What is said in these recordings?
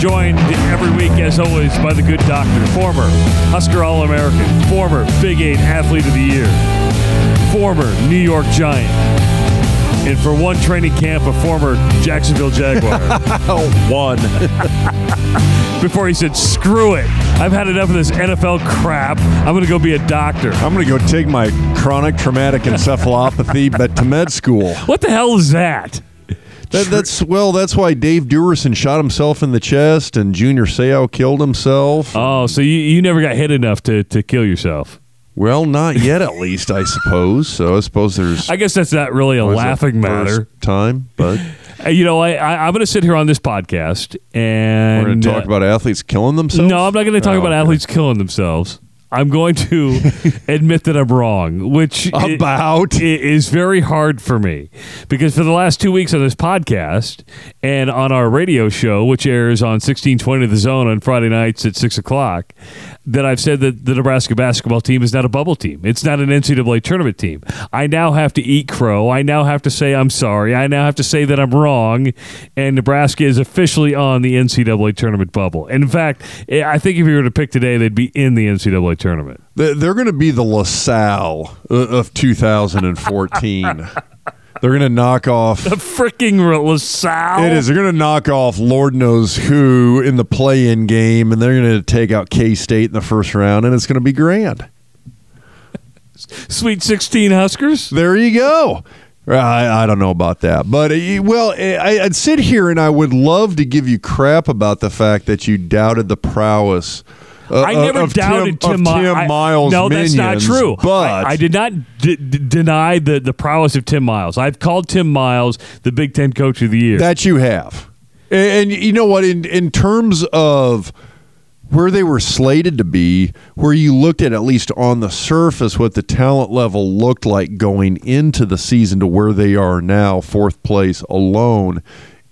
Joined every week, as always, by the good doctor, former Husker All American, former Big Eight Athlete of the Year, former New York Giant, and for one training camp, a former Jacksonville Jaguar. One. Before he said, screw it, I've had enough of this NFL crap. I'm going to go be a doctor. I'm going to go take my chronic traumatic encephalopathy, but to med school. What the hell is that? That, that's well. That's why Dave Duerson shot himself in the chest, and Junior Seau killed himself. Oh, so you, you never got hit enough to, to kill yourself. Well, not yet, at least I suppose. So I suppose there's. I guess that's not really a laughing matter. time, but You know, I, I, I'm going to sit here on this podcast and we're going to talk uh, about athletes killing themselves. No, I'm not going to talk Oh, about okay. athletes killing themselves. I'm going to admit that I'm wrong, which About? i- is very hard for me because for the last two weeks on this podcast and on our radio show, which airs on 1620 The Zone on Friday nights at six o'clock, that I've said that the Nebraska basketball team is not a bubble team. It's not an NCAA tournament team. I now have to eat crow. I now have to say I'm sorry. I now have to say that I'm wrong, and Nebraska is officially on the NCAA tournament bubble. And in fact, I think if you were to pick today, they'd be in the NCAA tournament. They- They're going to be the LaSalle of 2014. They're going to knock off. The freaking LaSalle. It is. They're going to knock off Lord knows who in the play-in game, and they're going to take out K State in the first round, and it's going to be grand. Sweet 16 Huskers. There you go. I, I don't know about that, but uh, well, I, I'd sit here and I would love to give you crap about the fact that you doubted the prowess. Uh, I never of doubted Tim, Tim, Tim I- Miles. No, that's not true. But I, I did not d- d- deny the, the prowess of Tim Miles. I've called Tim Miles the Big Ten Coach of the Year. That you have. And, and you know what? In in terms of where they were slated to be, where you looked at at least on the surface what the talent level looked like going into the season to where they are now, fourth place alone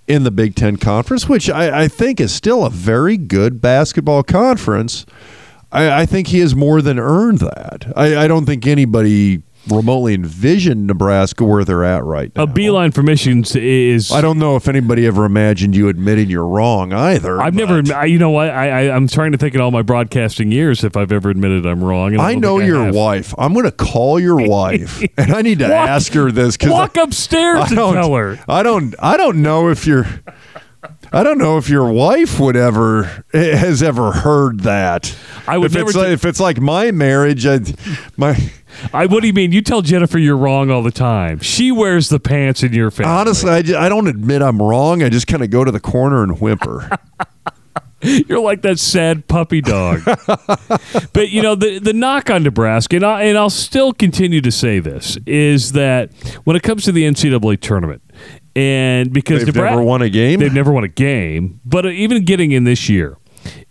in the Big Ten Conference, which I, I think is still a very good basketball conference. I, I think he has more than earned that. I, I don't think anybody remotely envisioned Nebraska where they're at right now. a beeline for Michigan is. I don't know if anybody ever imagined you admitting you're wrong either. I've never. I, you know what? I, I I'm trying to think in all my broadcasting years if I've ever admitted I'm wrong. and I don't know I your wife. I'm going to call your wife, and I need to Walk- ask her this because Walk upstairs I and tell her. I don't. I don't know if your. I don't know if your wife would ever has ever heard that. I would if never It's do- like, if it's like my marriage, I, my I. What do you mean? You tell Jennifer you're wrong all the time. She wears the pants in your family. honestly, I, ju- I don't admit I'm wrong. I just kind of go to the corner and whimper. You're like that sad puppy dog. but you know the the knock on Nebraska, and, I, and I'll still continue to say this is that when it comes to the NCAA tournament, and because They've Nebra- never won a game. they've never won a game, but uh, even getting in this year.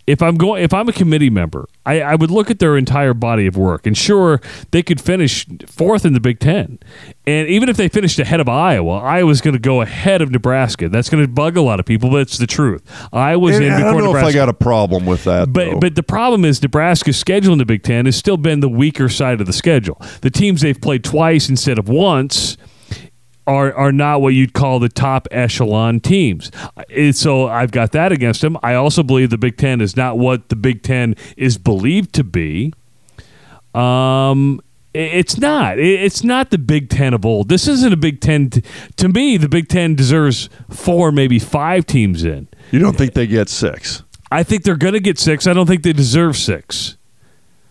If I'm going, if I'm a committee member, I, I would look at their entire body of work, and sure, they could finish fourth in the Big Ten, and even if they finished ahead of Iowa, Iowa's going to go ahead of Nebraska. That's going to bug a lot of people, but it's the truth. Iowa's And in I before don't know Nebraska. if I got a problem with that. But though. but the problem is Nebraska's schedule in the Big Ten has still been the weaker side of the schedule. The teams they've played twice instead of once are are not what you'd call the top echelon teams. So I've got that against them. I also believe the Big Ten is not what the Big Ten is believed to be. Um. It's not. It's not the Big Ten of old. This isn't a Big Ten. t- to me, the Big Ten deserves four, maybe five teams in. you don't think they get six? I think they're going to get six. I don't think they deserve six.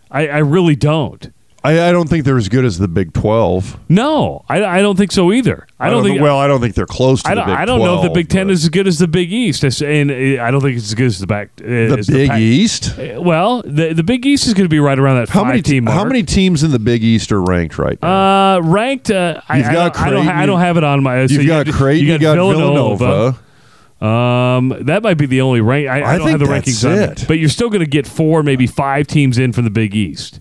I, I really don't. I, I don't think they're as good as the Big Twelve. No, I, I don't think so either. I don't, think. Well, I don't think they're close to I the don't. I don't know if the Big Ten is as good as the Big East, It's- and uh, I don't think it's as good as the back. Uh, the Big Pac- East. Uh, Well, the the Big East is going to be right around that How five many team mark. How many teams in the Big East are ranked right now? Uh, ranked. Uh, I, You've I, got don't, I don't. I don't have it on my. so You've you got Creighton. You got Villanova. Um, that might be the only rank. I, I, I don't have the that's rankings on it. it. But you're still going to get four, maybe five teams in from the Big East.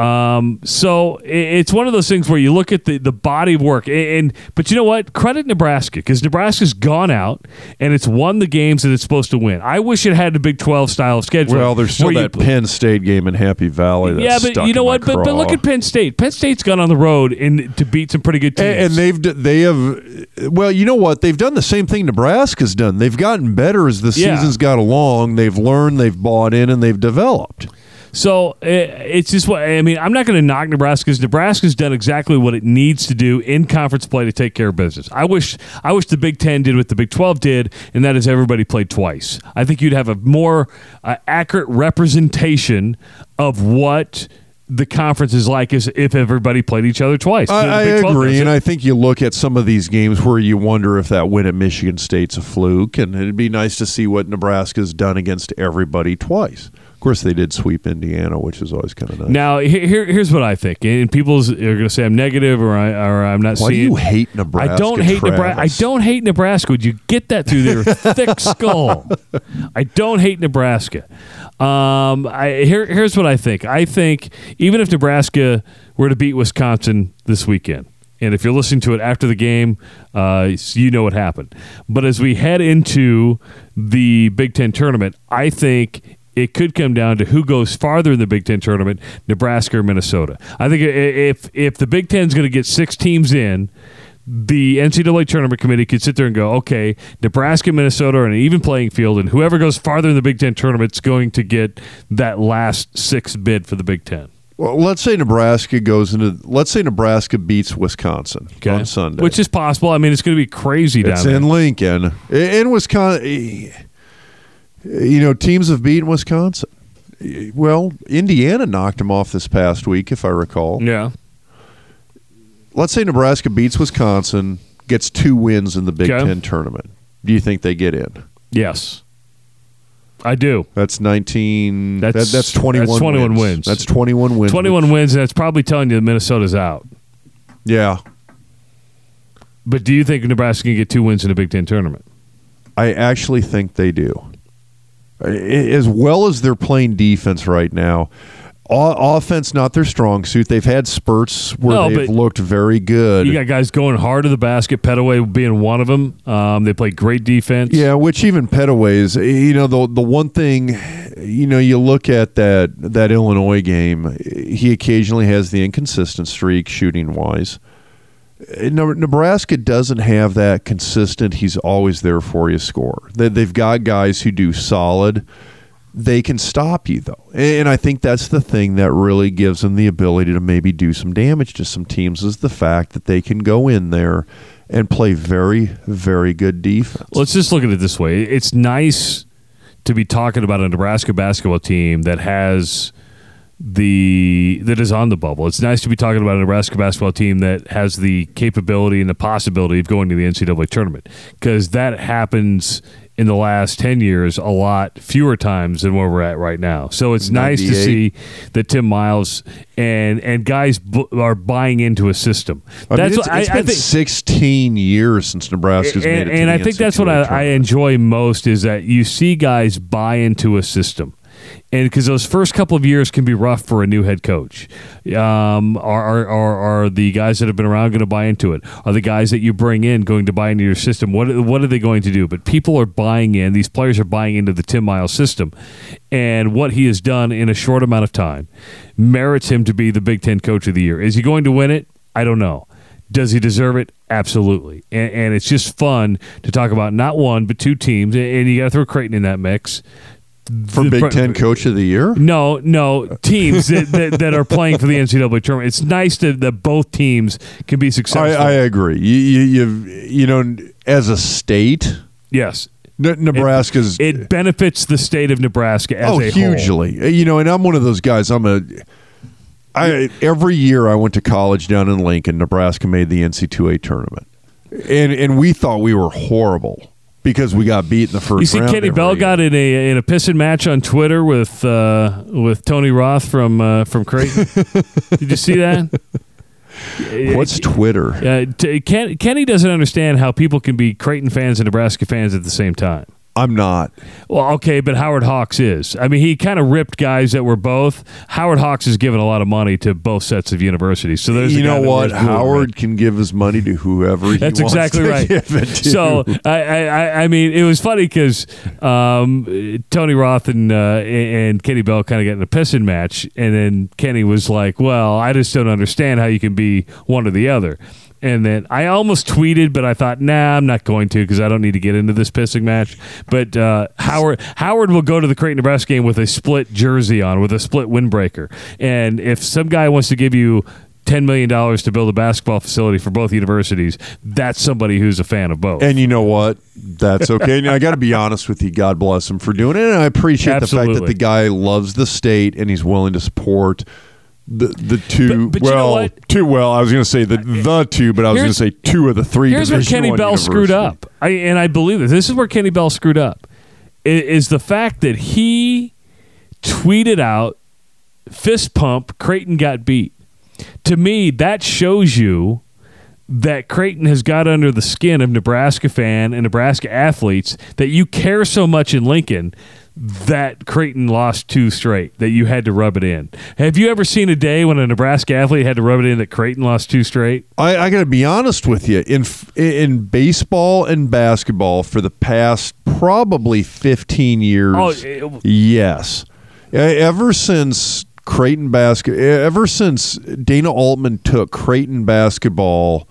Um, so it's one of those things where you look at the, the body of work, and, and but you know what? Credit Nebraska because Nebraska's gone out and it's won the games that it's supposed to win. I wish it had the Big Twelve style schedule. Well, there's still where you- that Penn State game in Happy Valley. That's yeah, but you know what? But, but look at Penn State. Penn State's gone on the road and to beat some pretty good teams. And, and they've they have well, you know what? They've done the same thing Nebraska's done. They've gotten better as the Yeah. season's got along. They've learned, they've bought in, and they've developed. So uh, it's just what I mean. I'm not going to knock Nebraska because Nebraska's done exactly what it needs to do in conference play to take care of business. I wish I wish the Big Ten did what the Big Twelve did, and that is everybody played twice. I think you'd have a more uh, accurate representation of what the conference is like as if everybody played each other twice. I, I agree, and. I think you look at some of these games where you wonder if that win at Michigan State's a fluke, and it'd be nice to see what Nebraska's done against everybody twice. Of course, they did sweep Indiana, which is always kind of nice. Now, here, here- here's what I think, and people are going to say I'm negative or, I, or I'm not Why do you hate Nebraska? I don't hate Nebraska. I don't hate Nebraska. Would you get that through your thick skull? I don't hate Nebraska. Um, I, here, here's what I think. I think even if Nebraska were to beat Wisconsin this weekend, and if you're listening to it after the game, uh, you know what happened. But as we head into the Big Ten tournament, I think it could come down to who goes farther in the Big Ten tournament, Nebraska or Minnesota. I think if if the Big Ten is going to get six teams in, the NCAA tournament committee could sit there and go, okay, Nebraska, Minnesota are an even playing field, and whoever goes farther in the Big Ten tournament is going to get that last six bid for the Big Ten. Well, let's say Nebraska goes into. Let's say Nebraska beats Wisconsin on Sunday, Which is possible. I mean, it's going to be crazy down it's there. in Lincoln. In Wisconsin, you know, teams have beaten Wisconsin. Well, Indiana knocked them off this past week, if I recall. yeah. Let's say Nebraska beats Wisconsin, gets two wins in the Big Okay. Ten tournament. Do you think they get in? Yes. I do. That's nineteen. That's- that, that's twenty-one. that's 21 wins. That's twenty-one wins. 21 wins, and that's probably telling you that Minnesota's out. Yeah, But do you think Nebraska can get two wins in the Big Ten tournament? I actually think they do. As well as they're playing defense right now, o- offense not their strong suit. They've had spurts where No, they've looked very good. You got guys going hard to the basket, Petteway being one of them. Um, they play great defense. Yeah, which even Petteway's, you know, the the one thing, you know, you look at that that Illinois game, he occasionally has the inconsistent streak shooting wise. Uh, ne- Nebraska doesn't have that consistent. He's always there for you score. They've got guys who do solid. They can stop you though, and I think that's the thing that really gives them the ability to maybe do some damage to some teams is the fact that they can go in there and play very, very good defense. Let's just look at it this way. It's nice to be talking about a Nebraska basketball team that has the that is on the bubble. It's nice to be talking about a Nebraska basketball team that has the capability and the possibility of going to the NCAA tournament because that happens in the last 10 years a lot fewer times than where we're at right now. So it's nice to see that Tim Miles and and guys are buying into a system. I mean, it's, what it's been 16 years since Nebraska's made it. and, and I think that's what I, I enjoy most is that you see guys buy into a system. And because those first couple of years can be rough for a new head coach, um, are, are, are, are the guys that have been around going to buy into it? Are the guys that you bring in going to buy into your system? What what are they going to do? But people are buying in. These players are buying into the Tim Miles system, and what he has done in a short amount of time merits him to be the Big Ten Coach of the Year. Is he going to win it? I don't know. Does he deserve it? Absolutely. And, and it's just fun to talk about not one but two teams, and you got to throw Creighton in that mix. For The- Big Ten Coach of the Year. No, no teams that, that, that are playing for the NCAA tournament. It's nice to, that both teams can be successful. I agree. You, you, you know, as a state, yes, Ne- Nebraska's it benefits the state of Nebraska as oh a whole. hugely. You know, and I'm one of those guys. I'm a. I every year I went to college down in Lincoln. Nebraska made the NC2A tournament, and and we thought we were horrible because we got beat in the first. You see, round Kenny Bell year. got in a in a pissing match on Twitter with uh, with Tony Roth from uh, from Creighton. Did you see that? What's Twitter? Uh, t- Ken, Kenny doesn't understand how people can be Creighton fans and Nebraska fans at the same time. I'm not. Well, okay, but Howard Hawks is. I mean, he kind of ripped guys that were both. Howard Hawks has given a lot of money to both sets of universities. So there's you a know what? wears blue and Howard can give his money to whoever he That's wants exactly to right. give it to. So I, I, I- I mean, it was funny because um, Tony Roth and uh, and Kenny Bell kind of got in a pissing match, and then Kenny was like, "Well, I just don't understand how you can be one or the other." And then I almost tweeted, but I thought, nah, I'm not going to because I don't need to get into this pissing match. But uh, Howard Howard will go to the Creighton Nebraska game with a split jersey on, with a split windbreaker. And if some guy wants to give you ten million dollars to build a basketball facility for both universities, that's somebody who's a fan of both. And you know what? That's okay. and I got to be honest with you. God bless him for doing it. And I appreciate the fact that the guy loves the state and he's willing to support the the two. But- but you know well, two. Well, I was going to say the uh, the two, but I was going to say two of the three. Here's where Kenny Bell screwed up, I, and I believe this. This is where Kenny Bell screwed up. Is the fact that he tweeted out fist pump Creighton got beat. To me, that shows you that Creighton has got under the skin of Nebraska fan and Nebraska athletes that you care so much in Lincoln that Creighton lost two straight that you had to rub it in. Have you ever seen a day when a Nebraska athlete had to rub it in that Creighton lost two straight? I, I got to be honest with you. In in baseball and basketball for the past probably fifteen years, Oh, it- yes. E- Ever since Creighton basket, ever since Dana Altman took Creighton basketball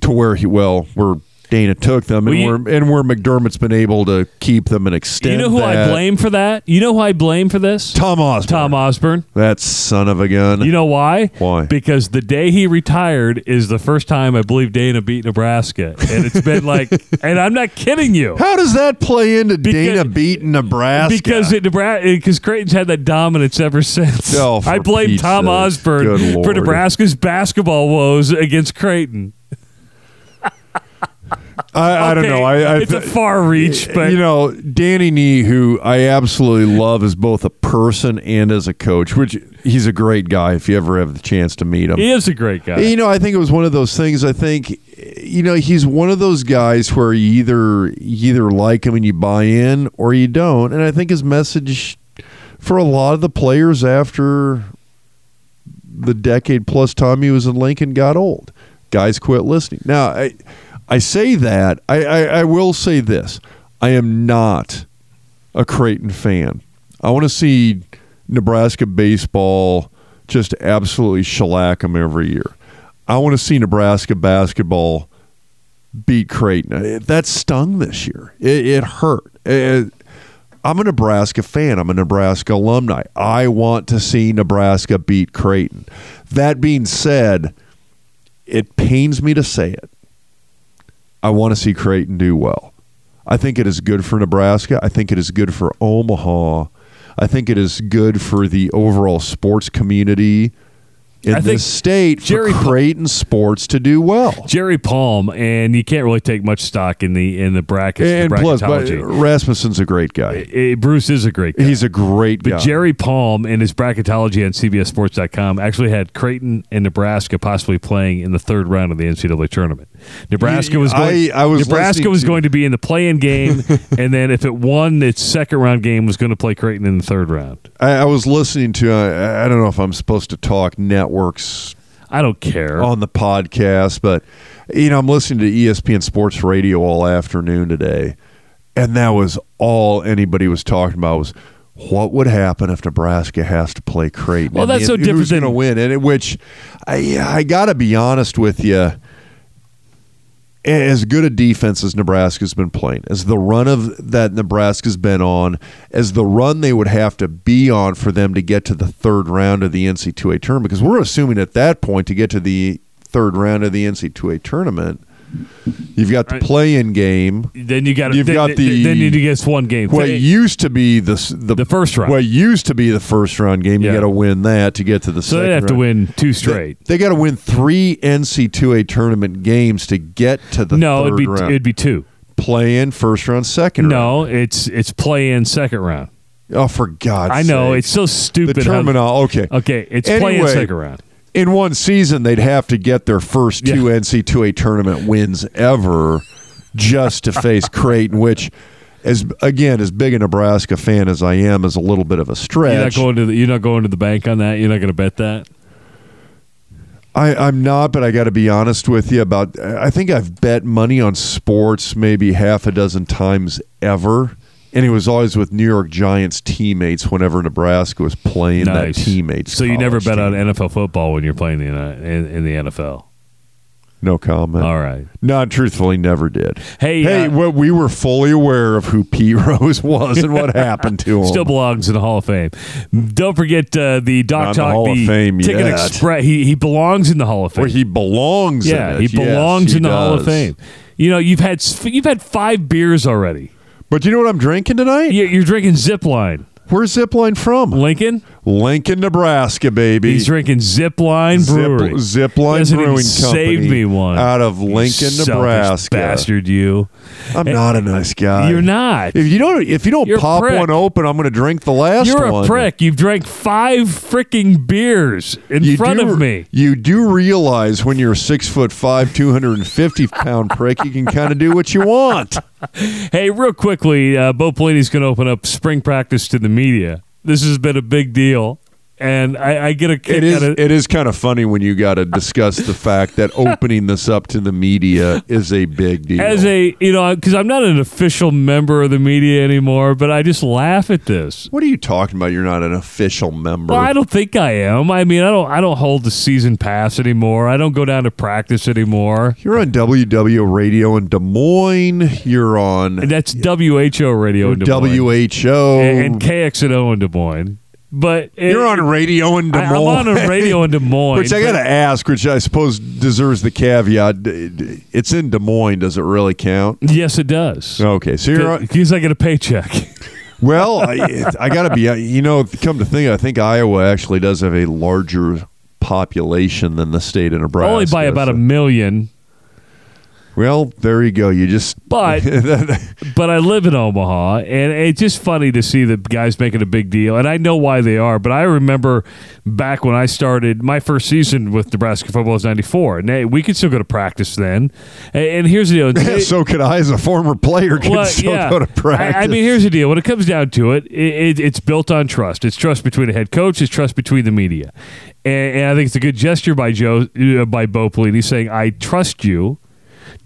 to where he well, where Dana took them, Well, and you- where and where McDermott's been able to keep them and extend. You know who I blame for that? You know who I blame for this? Tom Osborne. Tom Osborne. that son of a gun. You know why? Why? Because the day he retired is the first time I believe Dana beat Nebraska, and it's been like, and I'm not kidding you. how does that play into Because- Dana beating Nebraska? Because it, Nebraska, because Creighton's had that dominance ever since. Oh, I blame Tom sake. Osborne for Nebraska's basketball woes against Creighton. I, I don't know. I, I it's a far reach, but you know, Danny Nee, who I absolutely love as both a person and as a coach, which he's a great guy if you ever have the chance to meet him. he is a great guy. You know, I think it was one of those things. I think, you know, he's one of those guys where you either you either like him and you buy in or you don't. And I think his message for a lot of the players after the decade plus time he was in Lincoln got old. Guys quit listening. Now, I I say that I, I, I will say this: I am not a Creighton fan. I want to see Nebraska baseball just absolutely shellac them every year. I want to see Nebraska basketball beat Creighton. That stung this year. It, it hurt. It- I'm a Nebraska fan. I'm a Nebraska alumni. I want to see Nebraska beat Creighton. That being said, it pains me to say it. I want to see Creighton do well. I think it is good for Nebraska. I think it is good for Omaha. I think it is good for the overall sports community in I this state Jerry for Creighton sports to do well. Jerry Palm, and you can't really take much stock in the in the brackets. And the plus, but. Rasmussen's a great guy. Eh, Bruce is a great guy. He's a great But guy. Jerry Palm and his bracketology on CBSSports.com actually had Creighton and Nebraska possibly playing in the third round of the NCAA tournament. Nebraska was going, I- I was Nebraska was to- going to be in the play-in game, and then if it won its second round game, was going to play Creighton in the third round. I, I was listening to. Uh, I, I don't know if I'm supposed to talk networks I don't care. on the podcast, but you know, I'm listening to ESPN Sports Radio all afternoon today, and that was all anybody was talking about was what would happen if Nebraska has to play Creighton. Well, And that's the- so different who's than- going to win, and it, which I I got to be honest with you. As good a defense as Nebraska's been playing, as the run of that Nebraska's been on, as the run they would have to be on for them to get to the third round of the NC2A tournament, because we're assuming at that point to get to the third round of the NC2A tournament, you've got the play-in game. then you got You've then, got the- then you get one game. What They- used to be the the, The first round. What used to be the first round game, you got to win that to get to the so second. they'd have to win two straight. They, got to win three NC2A tournament games to get to the no, third it'd be round. it'd be two. play in first round, second round. No, it's it's play-in second round. Oh, for God's I know sake. it's so the stupid. how- terminal. Okay. Okay, it's play-in second round. In one season, they'd have to get their first two Yeah. NC2A tournament wins ever just to face Creighton, which as again as big a Nebraska fan as I am is a little bit of a stretch. You're not going to the, you're not going to the bank on that. You're not going to bet that. I, I'm not, but I got to be honest with you about. I think I've bet money on sports maybe half a dozen times ever, and he was always with New York Giants teammates whenever Nebraska was playing Nice. that teammates. So you never bet on. NFL football when you're playing in, uh, in, in the NFL. No comment. All right. No, truthfully, never did. Hey, Hey, uh, well, we were fully aware of who Pete Rose was and what happened to him. Still belongs in the Hall of Fame. Don't forget uh, the Doc Not in the Talk. Hall of Fame Ticket yet. Express. He he belongs in the Hall of Fame. Where he belongs. yeah, he Yes, belongs he in the Hall of. Fame. You know, you've had you've had five beers already. But you know what I'm drinking tonight? You- You're drinking Zipline, Where's Zipline from? Lincoln. Lincoln, Nebraska, baby. He's drinking Zipline Zip, Brewery. Zipline even Brewing saved Company me one. out of Lincoln, selfish Nebraska. bastard. You. I'm not a nice guy. You're not. If you don't, if you don't You're pop one open, I'm going to drink the last You're one. a prick. You've drank five freaking beers in You front do, of me. You do realize when you're a six foot five, 250 pound prick, you can kind of do what you want. Hey, real quickly, uh, Bo Pelini's going to open up spring practice to the media. This has been a big deal, and I, I get a kick It is. It is kind of funny when you got to discuss the fact that opening this up to the media is a big deal. as a you know because I'm not an official member of the media anymore, but I just laugh at this. what are you talking about? You're not an official member. Well, I don't think I am. I mean, I don't. I don't hold the season pass anymore. I don't go down to practice anymore. You're on WW Radio in Des Moines. You're on And that's WHO radio in Des Moines. WHO. and, and KXNO in Des Moines. But it- You're on radio in Des Moines. I'm on a radio in Des Moines. Which I got to ask, which I suppose deserves the caveat. It's in Des Moines. Does it really count? Yes, it does. Okay, so you're Because I get a paycheck. well. I, I got to be. Uh, you know, come to think, I think Iowa actually does have a larger population than the state of Nebraska. Only by about a million. Well, there you go. You just But but I live in Omaha, and it's just funny to see the guys making a big deal. And I know why they are, but I remember back when I started my first season with Nebraska football was '94, and we could still go to practice then. And, and here's the deal: so could I, as a former player, can Well, still yeah. go to practice. I, I mean, here's the deal: when it comes down to it, it, it, it's built on trust. It's trust between a head coach. It's trust between the media, and, and I think it's a good gesture by Joe uh, by Bo Pelini saying, "I trust you."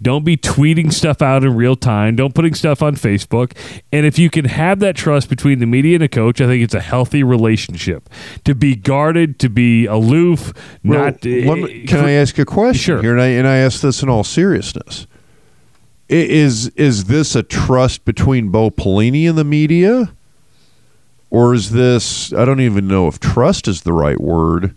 Don't be tweeting stuff out in real time. Don't putting stuff on Facebook. And if you can have that trust between the media and the coach, I think it's a healthy relationship. To be guarded, to be aloof, Well, not. me- eh, can I ask a question Sure. here? And I, and I ask this in all seriousness. Is is this a trust between Bo Pelini and the media, or is this? I don't even know if trust is the right word.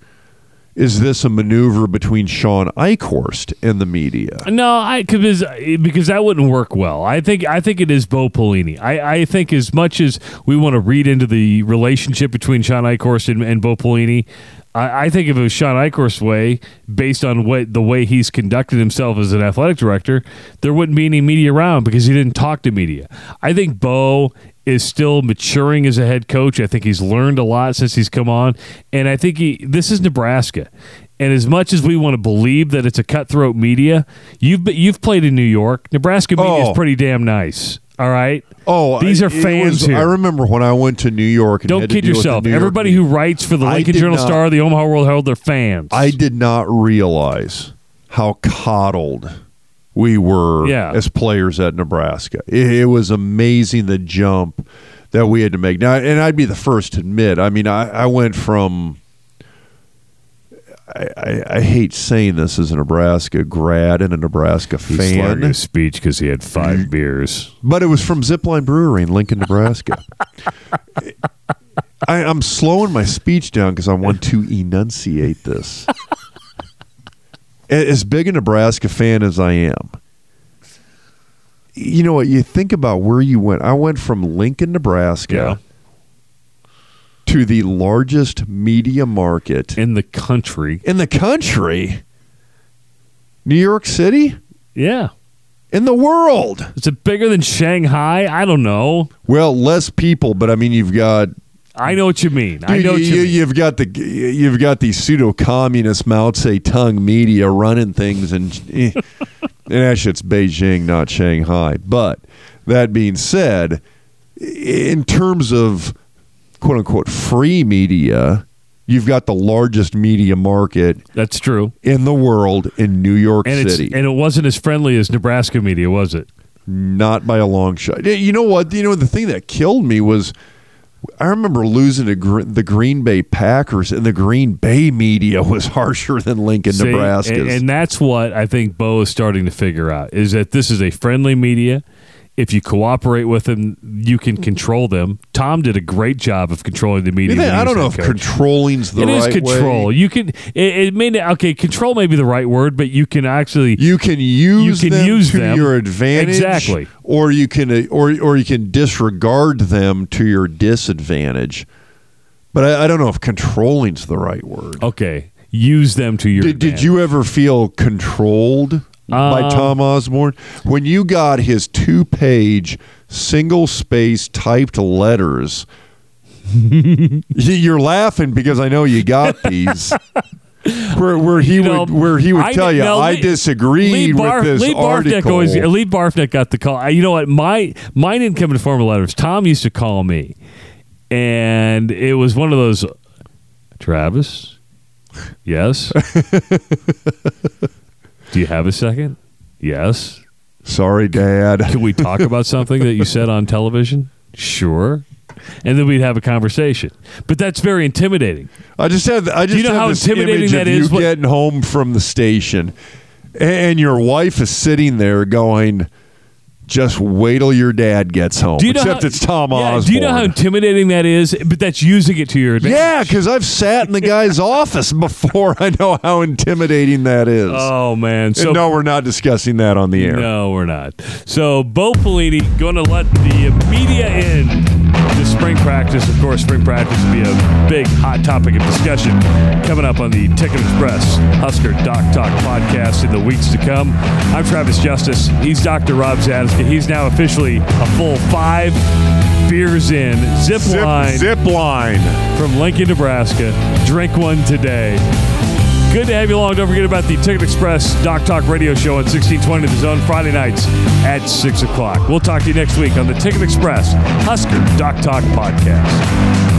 Is this a maneuver between Shawn Eichorst and the media? No, I because uh, because that wouldn't work well. I think I think it is Bo Pelini. I, I think as much as we want to read into the relationship between Shawn Eichorst and, and Bo Pelini, I, I think if it was Shawn Eichorst's way, based on what the way he's conducted himself as an athletic director, there wouldn't be any media around because he didn't talk to media. I think Bo is still maturing as a head coach. I think he's learned a lot since he's come on, and I think he. This is Nebraska, and as much as we want to believe that it's a cutthroat media, you've you've played in New York. Nebraska media Oh. is pretty damn nice. All right. Oh, these are fans was- here. I remember when I went to New York. And Don't kid yourself. York Everybody media. who writes for the Lincoln Journal not- Star, the Omaha World Herald, they're fans. I did not realize how coddled we were Yeah. as players at Nebraska. It, it was amazing the jump that we had to make. Now, and I'd be the first to admit. I mean, I, I went from. I, I, I hate saying this as a Nebraska grad and a Nebraska He fan, his speech because he had five mm. beers. but it was from Zipline Brewery in Lincoln, Nebraska. I, I'm slowing my speech down because I want to enunciate this. As big a Nebraska fan as I am, you know what? You think about where you went. I went from Lincoln, Nebraska, to the largest media market In the country. in the country, New York City, Yeah. in the world. Is it bigger than Shanghai? I don't know. Well, less people, but I mean, you've got I know what you mean. I know what you, mean. have got the you've got the pseudo communist Mao Zedong media running things, and and actually it's Beijing, not Shanghai. But that being said, in terms of quote unquote free media, you've got the largest media market That's true. in the world in New York And City. and it wasn't as friendly as Nebraska media, was it? Not by a long shot. You know what? You know the thing that killed me was I remember losing to Gr- the Green Bay Packers, and the Green Bay media was harsher than Lincoln, See, Nebraska. and, and that's what I think Bo is starting to figure out is that this is a friendly media. If you cooperate with them, you can control them. Tom did a great job of controlling the media. when I don't know if coach. controlling's the right thing. It is control. way. You can. It, it may not, okay. Control may be the right word, but you can actually. You can use You can them use to them. your advantage, Exactly. or you can uh, or or you can disregard them to your disadvantage. But I, I don't know if controlling's the right word. okay, use them to your. Did, did you ever feel controlled by Um, Tom Osborne when you got his two-page single space typed letters? You're laughing because I know you got these. Where, where he You know, would where he would I- tell you no, I Lee- disagreed Lee Bar- with this Lee Barfknecht article. always, Lee Barfknecht got the call. You know what? My mine didn't come in the form of letters. Tom used to call me, and it was one of those. Travis, yes. Do you have a second? Yes. Sorry, Dad. Can we talk about something that you said on television? Sure. And then we'd have a conversation. But that's very intimidating. I just have I just you know how intimidating that is? you What- getting home from the station, and your wife is sitting there going, "Just wait till your dad gets home." Do you know Except how- it's Tom yeah, Osborne. Do you know how intimidating that is? But that's using it to your advantage. Yeah, because I've sat in the guy's office before. I know how intimidating that is. Oh man. And So no, we're not discussing that on the air. No, we're not. So Bo Pelini going to let the media in to spring practice. Of course, spring practice will be a big hot topic of discussion coming up on the Ticket Express Husker Doc Talk podcast in the weeks to come. I'm Travis Justice. He's Dr. Rob Zatechka. He's now officially a full five beers in. Zip, Zip, line zip line. from Lincoln, Nebraska. Drink one today. Good to have you along. Don't forget about the Ticket Express Doc Talk radio show on 1620 The Zone Friday nights at 6 o'clock. We'll talk to you next week on the Ticket Express Husker Doc Talk podcast.